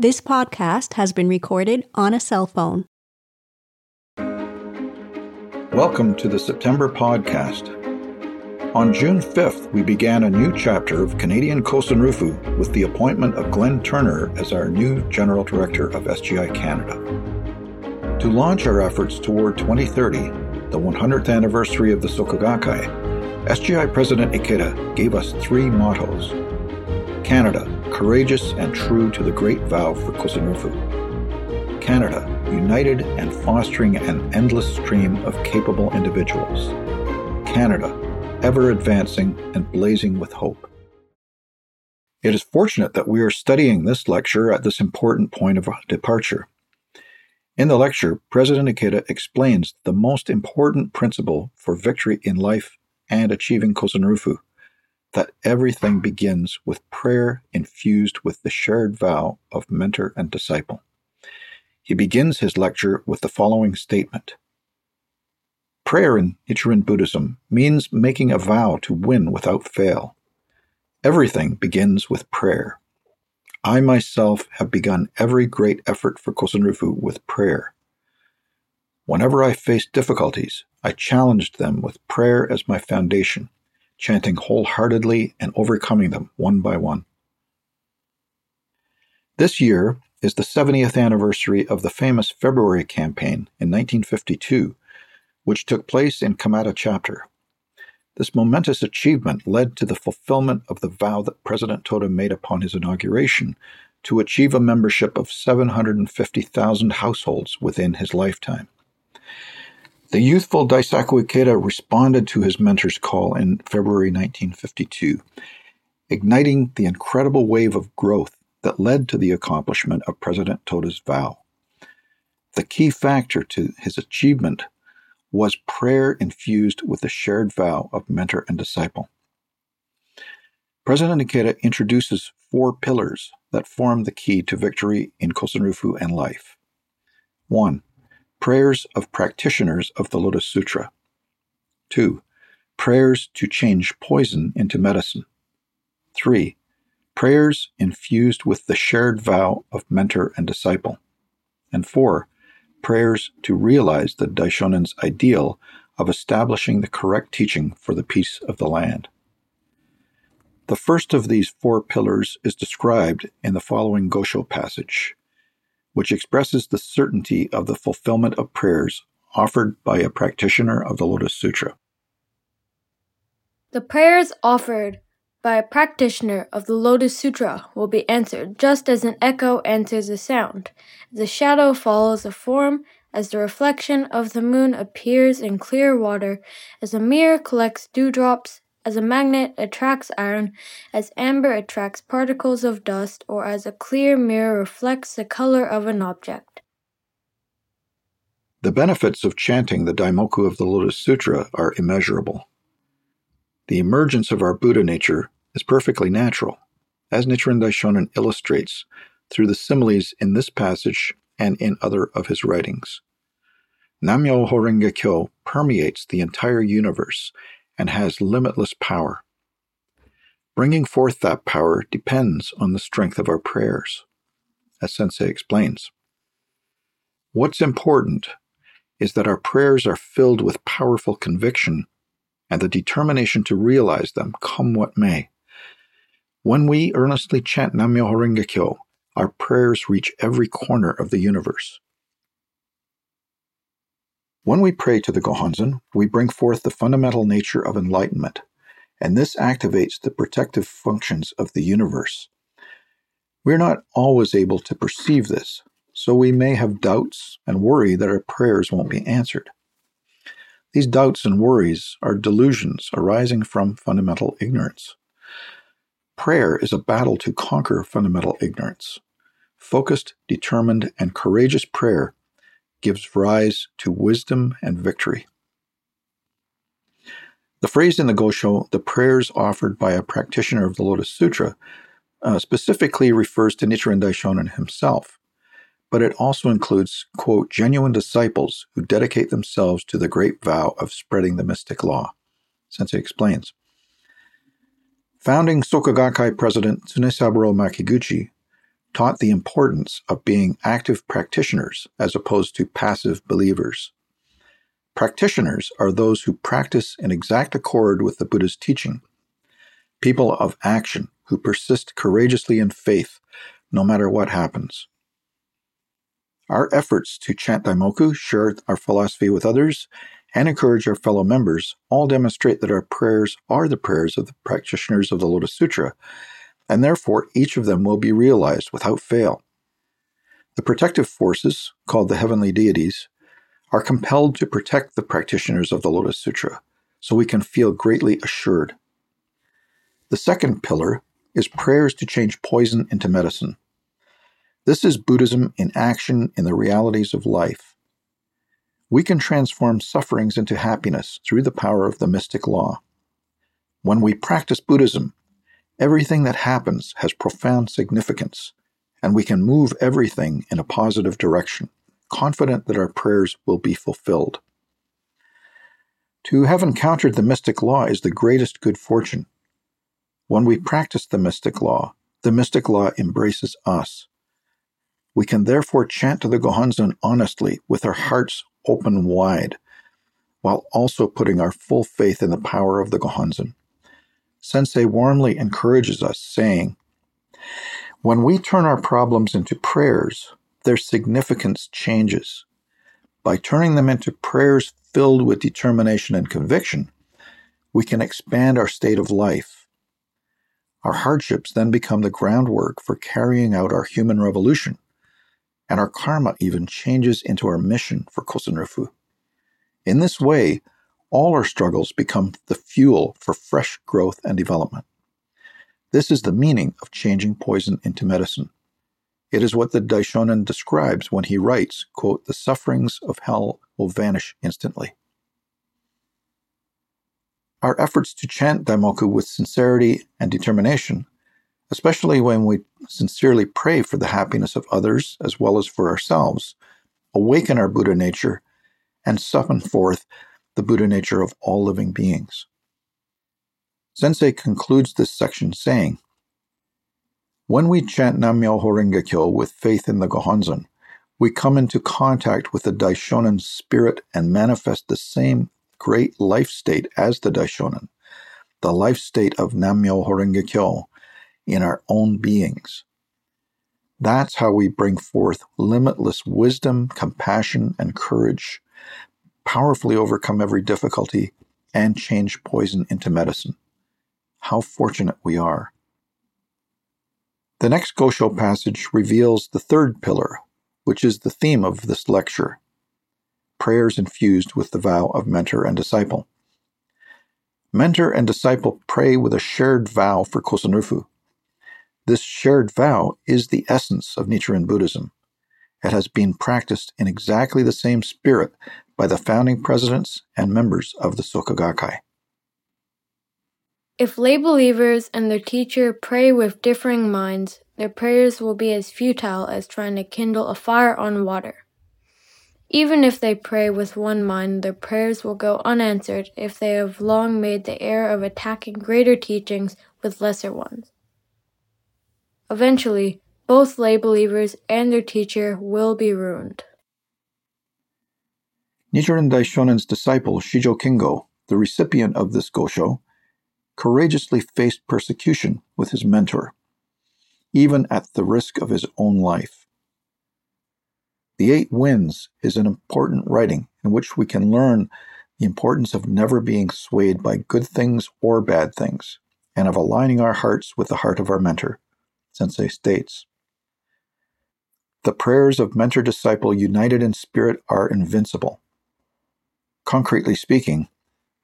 This podcast has been recorded on a cell phone. Welcome to the September podcast. On June 5th, we began a new chapter of Canadian Kosenrufu with the appointment of Glenn Turner as our new General Director of SGI Canada. To launch our efforts toward 2030, the 100th anniversary of the Soka Gakkai, SGI President Ikeda gave us three mottos Canada, courageous and true to the great vow for Kosenrufu. Canada, united and fostering an endless stream of capable individuals. Canada, ever advancing and blazing with hope. It is fortunate that we are studying this lecture at this important point of departure. In the lecture, President Ikeda explains the most important principle for victory in life and achieving Kosenrufu that everything begins with prayer infused with the shared vow of mentor and disciple. He begins his lecture with the following statement Prayer in Nichiren Buddhism means making a vow to win without fail. Everything begins with prayer. I myself have begun every great effort for Kosenrufu with prayer. Whenever I faced difficulties, I challenged them with prayer as my foundation, chanting wholeheartedly and overcoming them one by one. This year is the 70th anniversary of the famous February campaign in 1952 which took place in Kamata chapter. This momentous achievement led to the fulfillment of the vow that President Toda made upon his inauguration to achieve a membership of 750,000 households within his lifetime. The youthful Daisaku Ikeda responded to his mentor's call in February 1952, igniting the incredible wave of growth that led to the accomplishment of President Toda's vow. The key factor to his achievement was prayer infused with the shared vow of mentor and disciple. President Ikeda introduces four pillars that form the key to victory in Kosenrufu and life. 1. Prayers of practitioners of the Lotus Sutra. 2. Prayers to change poison into medicine. 3. Prayers infused with the shared vow of mentor and disciple. And 4 prayers to realize the Daishonen's ideal of establishing the correct teaching for the peace of the land. The first of these four pillars is described in the following Gosho passage, which expresses the certainty of the fulfillment of prayers offered by a practitioner of the Lotus Sutra. The prayers offered by a practitioner of the Lotus Sutra will be answered just as an echo answers a sound. The shadow follows a form as the reflection of the moon appears in clear water, as a mirror collects dewdrops, as a magnet attracts iron, as amber attracts particles of dust, or as a clear mirror reflects the color of an object. The benefits of chanting the Daimoku of the Lotus Sutra are immeasurable. The emergence of our Buddha nature is perfectly natural, as Nichiren Daishonin illustrates through the similes in this passage and in other of his writings. Nam-myoho Renge Kyo permeates the entire universe and has limitless power. Bringing forth that power depends on the strength of our prayers, as Sensei explains. What's important is that our prayers are filled with powerful conviction and the determination to realize them, come what may. When we earnestly chant Nam-myoho Renge Kyo, our prayers reach every corner of the universe. When we pray to the Gohonzon, we bring forth the fundamental nature of enlightenment, and this activates the protective functions of the universe. We're not always able to perceive this, so we may have doubts and worry that our prayers won't be answered. These doubts and worries are delusions arising from fundamental ignorance. Prayer is a battle to conquer fundamental ignorance. Focused, determined, and courageous prayer gives rise to wisdom and victory. The phrase in the Gosho, the prayers offered by a practitioner of the Lotus Sutra, uh, specifically refers to Nichiren Daishonin himself but it also includes, quote, genuine disciples who dedicate themselves to the great vow of spreading the mystic law. Since Sensei explains. Founding Soka Gakkai president Tsunesaburo Makiguchi taught the importance of being active practitioners as opposed to passive believers. Practitioners are those who practice in exact accord with the Buddha's teaching, people of action who persist courageously in faith no matter what happens. Our efforts to chant Daimoku, share our philosophy with others, and encourage our fellow members all demonstrate that our prayers are the prayers of the practitioners of the Lotus Sutra, and therefore each of them will be realized without fail. The protective forces, called the heavenly deities, are compelled to protect the practitioners of the Lotus Sutra, so we can feel greatly assured. The second pillar is prayers to change poison into medicine. This is Buddhism in action in the realities of life. We can transform sufferings into happiness through the power of the mystic law. When we practice Buddhism, everything that happens has profound significance, and we can move everything in a positive direction, confident that our prayers will be fulfilled. To have encountered the mystic law is the greatest good fortune. When we practice the mystic law, the mystic law embraces us. We can therefore chant to the Gohonzon honestly with our hearts open wide, while also putting our full faith in the power of the Gohonzon. Sensei warmly encourages us, saying, When we turn our problems into prayers, their significance changes. By turning them into prayers filled with determination and conviction, we can expand our state of life our hardships then become the groundwork for carrying out our human revolution, and our karma even changes into our mission for Kosen Rufu. In this way, all our struggles become the fuel for fresh growth and development. This is the meaning of changing poison into medicine. It is what the Daishonin describes when he writes, quote, the sufferings of hell will vanish instantly. Our efforts to chant Daimoku with sincerity and determination, especially when we sincerely pray for the happiness of others as well as for ourselves, awaken our Buddha nature and summon forth the Buddha nature of all living beings. Sensei concludes this section saying, When we chant Nam-myoho Renge Kyo with faith in the Gohonzon, we come into contact with the Daishonin spirit and manifest the same great life state as the Daishonin, the life state of Nam-myoho Renge Kyo in our own beings. That's how we bring forth limitless wisdom, compassion, and courage, powerfully overcome every difficulty, and change poison into medicine. How fortunate we are. The next Gosho passage reveals the third pillar, which is the theme of this lecture prayers infused with the vow of mentor and disciple. Mentor and disciple pray with a shared vow for Kosen Rufu. This shared vow is the essence of Nichiren Buddhism. It has been practiced in exactly the same spirit by the founding presidents and members of the Soka Gakkai. If lay believers and their teacher pray with differing minds, their prayers will be as futile as trying to kindle a fire on water. Even if they pray with one mind, their prayers will go unanswered if they have long made the error of attacking greater teachings with lesser ones. Eventually, both lay believers and their teacher will be ruined. Nichiren Daishonin's disciple Shijo Kingo, the recipient of this gosho, courageously faced persecution with his mentor, even at the risk of his own life. The Eight Winds is an important writing in which we can learn the importance of never being swayed by good things or bad things, and of aligning our hearts with the heart of our mentor, Sensei states. The prayers of mentor disciple united in spirit are invincible. Concretely speaking,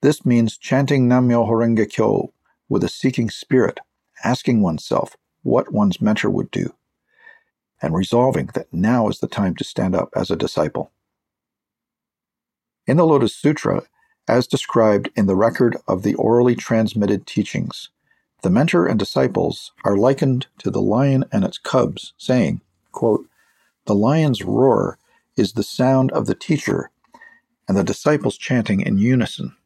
this means chanting Nam-myoho Renge Kyo with a seeking spirit, asking oneself what one's mentor would do and resolving that now is the time to stand up as a disciple. In the Lotus Sutra, as described in the record of the orally transmitted teachings, the mentor and disciples are likened to the lion and its cubs, saying, quote, The lion's roar is the sound of the teacher, and the disciples chanting in unison.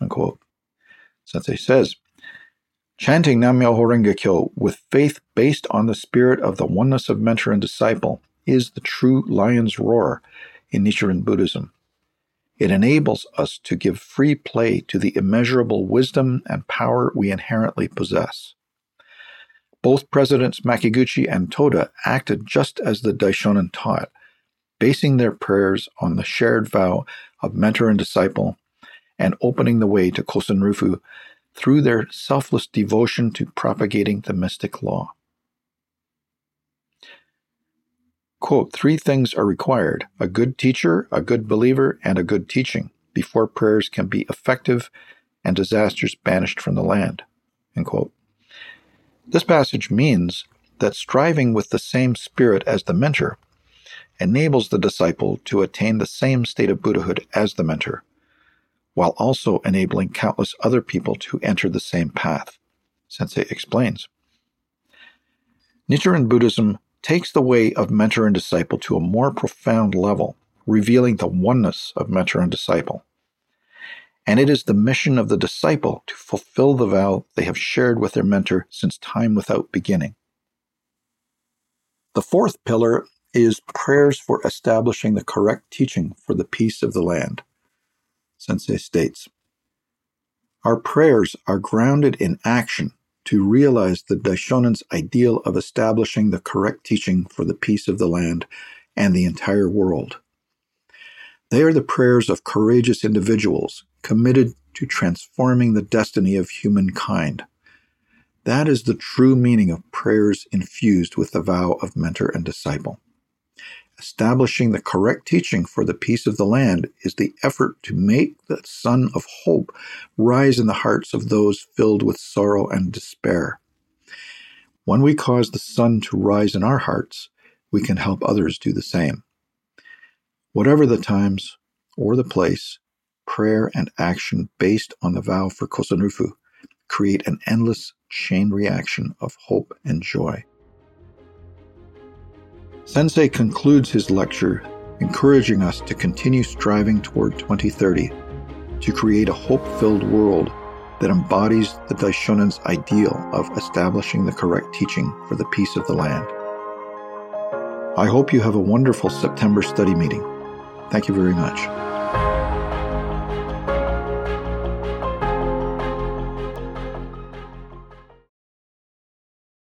Unquote. Sensei says, Chanting Nam-myoho Renge Kyo with faith based on the spirit of the oneness of mentor and disciple is the true lion's roar in Nichiren Buddhism. It enables us to give free play to the immeasurable wisdom and power we inherently possess. Both Presidents Makiguchi and Toda acted just as the Daishonin taught, basing their prayers on the shared vow of mentor and disciple and opening the way to Kosen Rufu through their selfless devotion to propagating the mystic law. Quote, three things are required a good teacher, a good believer, and a good teaching before prayers can be effective and disasters banished from the land. End quote. This passage means that striving with the same spirit as the mentor enables the disciple to attain the same state of Buddhahood as the mentor, while also enabling countless other people to enter the same path. Sensei explains. Nichiren Buddhism takes the way of mentor and disciple to a more profound level, revealing the oneness of mentor and disciple. And it is the mission of the disciple to fulfill the vow they have shared with their mentor since time without beginning. The fourth pillar is prayers for establishing the correct teaching for the peace of the land. Sensei states Our prayers are grounded in action to realize the Daishonin's ideal of establishing the correct teaching for the peace of the land and the entire world. They are the prayers of courageous individuals committed to transforming the destiny of humankind. That is the true meaning of prayers infused with the vow of mentor and disciple. Establishing the correct teaching for the peace of the land is the effort to make the sun of hope rise in the hearts of those filled with sorrow and despair. When we cause the sun to rise in our hearts, we can help others do the same. Whatever the times or the place, prayer and action based on the vow for Kosenrufu create an endless chain reaction of hope and joy. Sensei concludes his lecture encouraging us to continue striving toward 2030 to create a hope filled world that embodies the Daishonin's ideal of establishing the correct teaching for the peace of the land. I hope you have a wonderful September study meeting. Thank you very much.